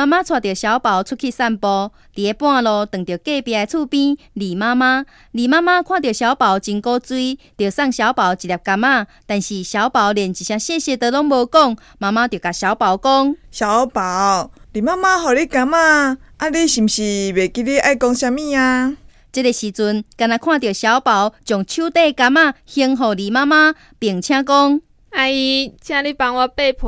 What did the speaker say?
妈妈带着小宝出去散步，伫个半路撞到隔壁厝边李妈妈。李妈妈看到小宝真古锥，就送小宝一粒柑仔。但是小宝连一声谢谢都拢无讲，妈妈就甲小宝讲：小宝，李妈妈互你柑仔，啊，你是不是袂记你爱讲啥物啊？这个时阵，敢若看到小宝将手底柑仔献互李妈妈，并且讲：阿姨，请你帮我背皮。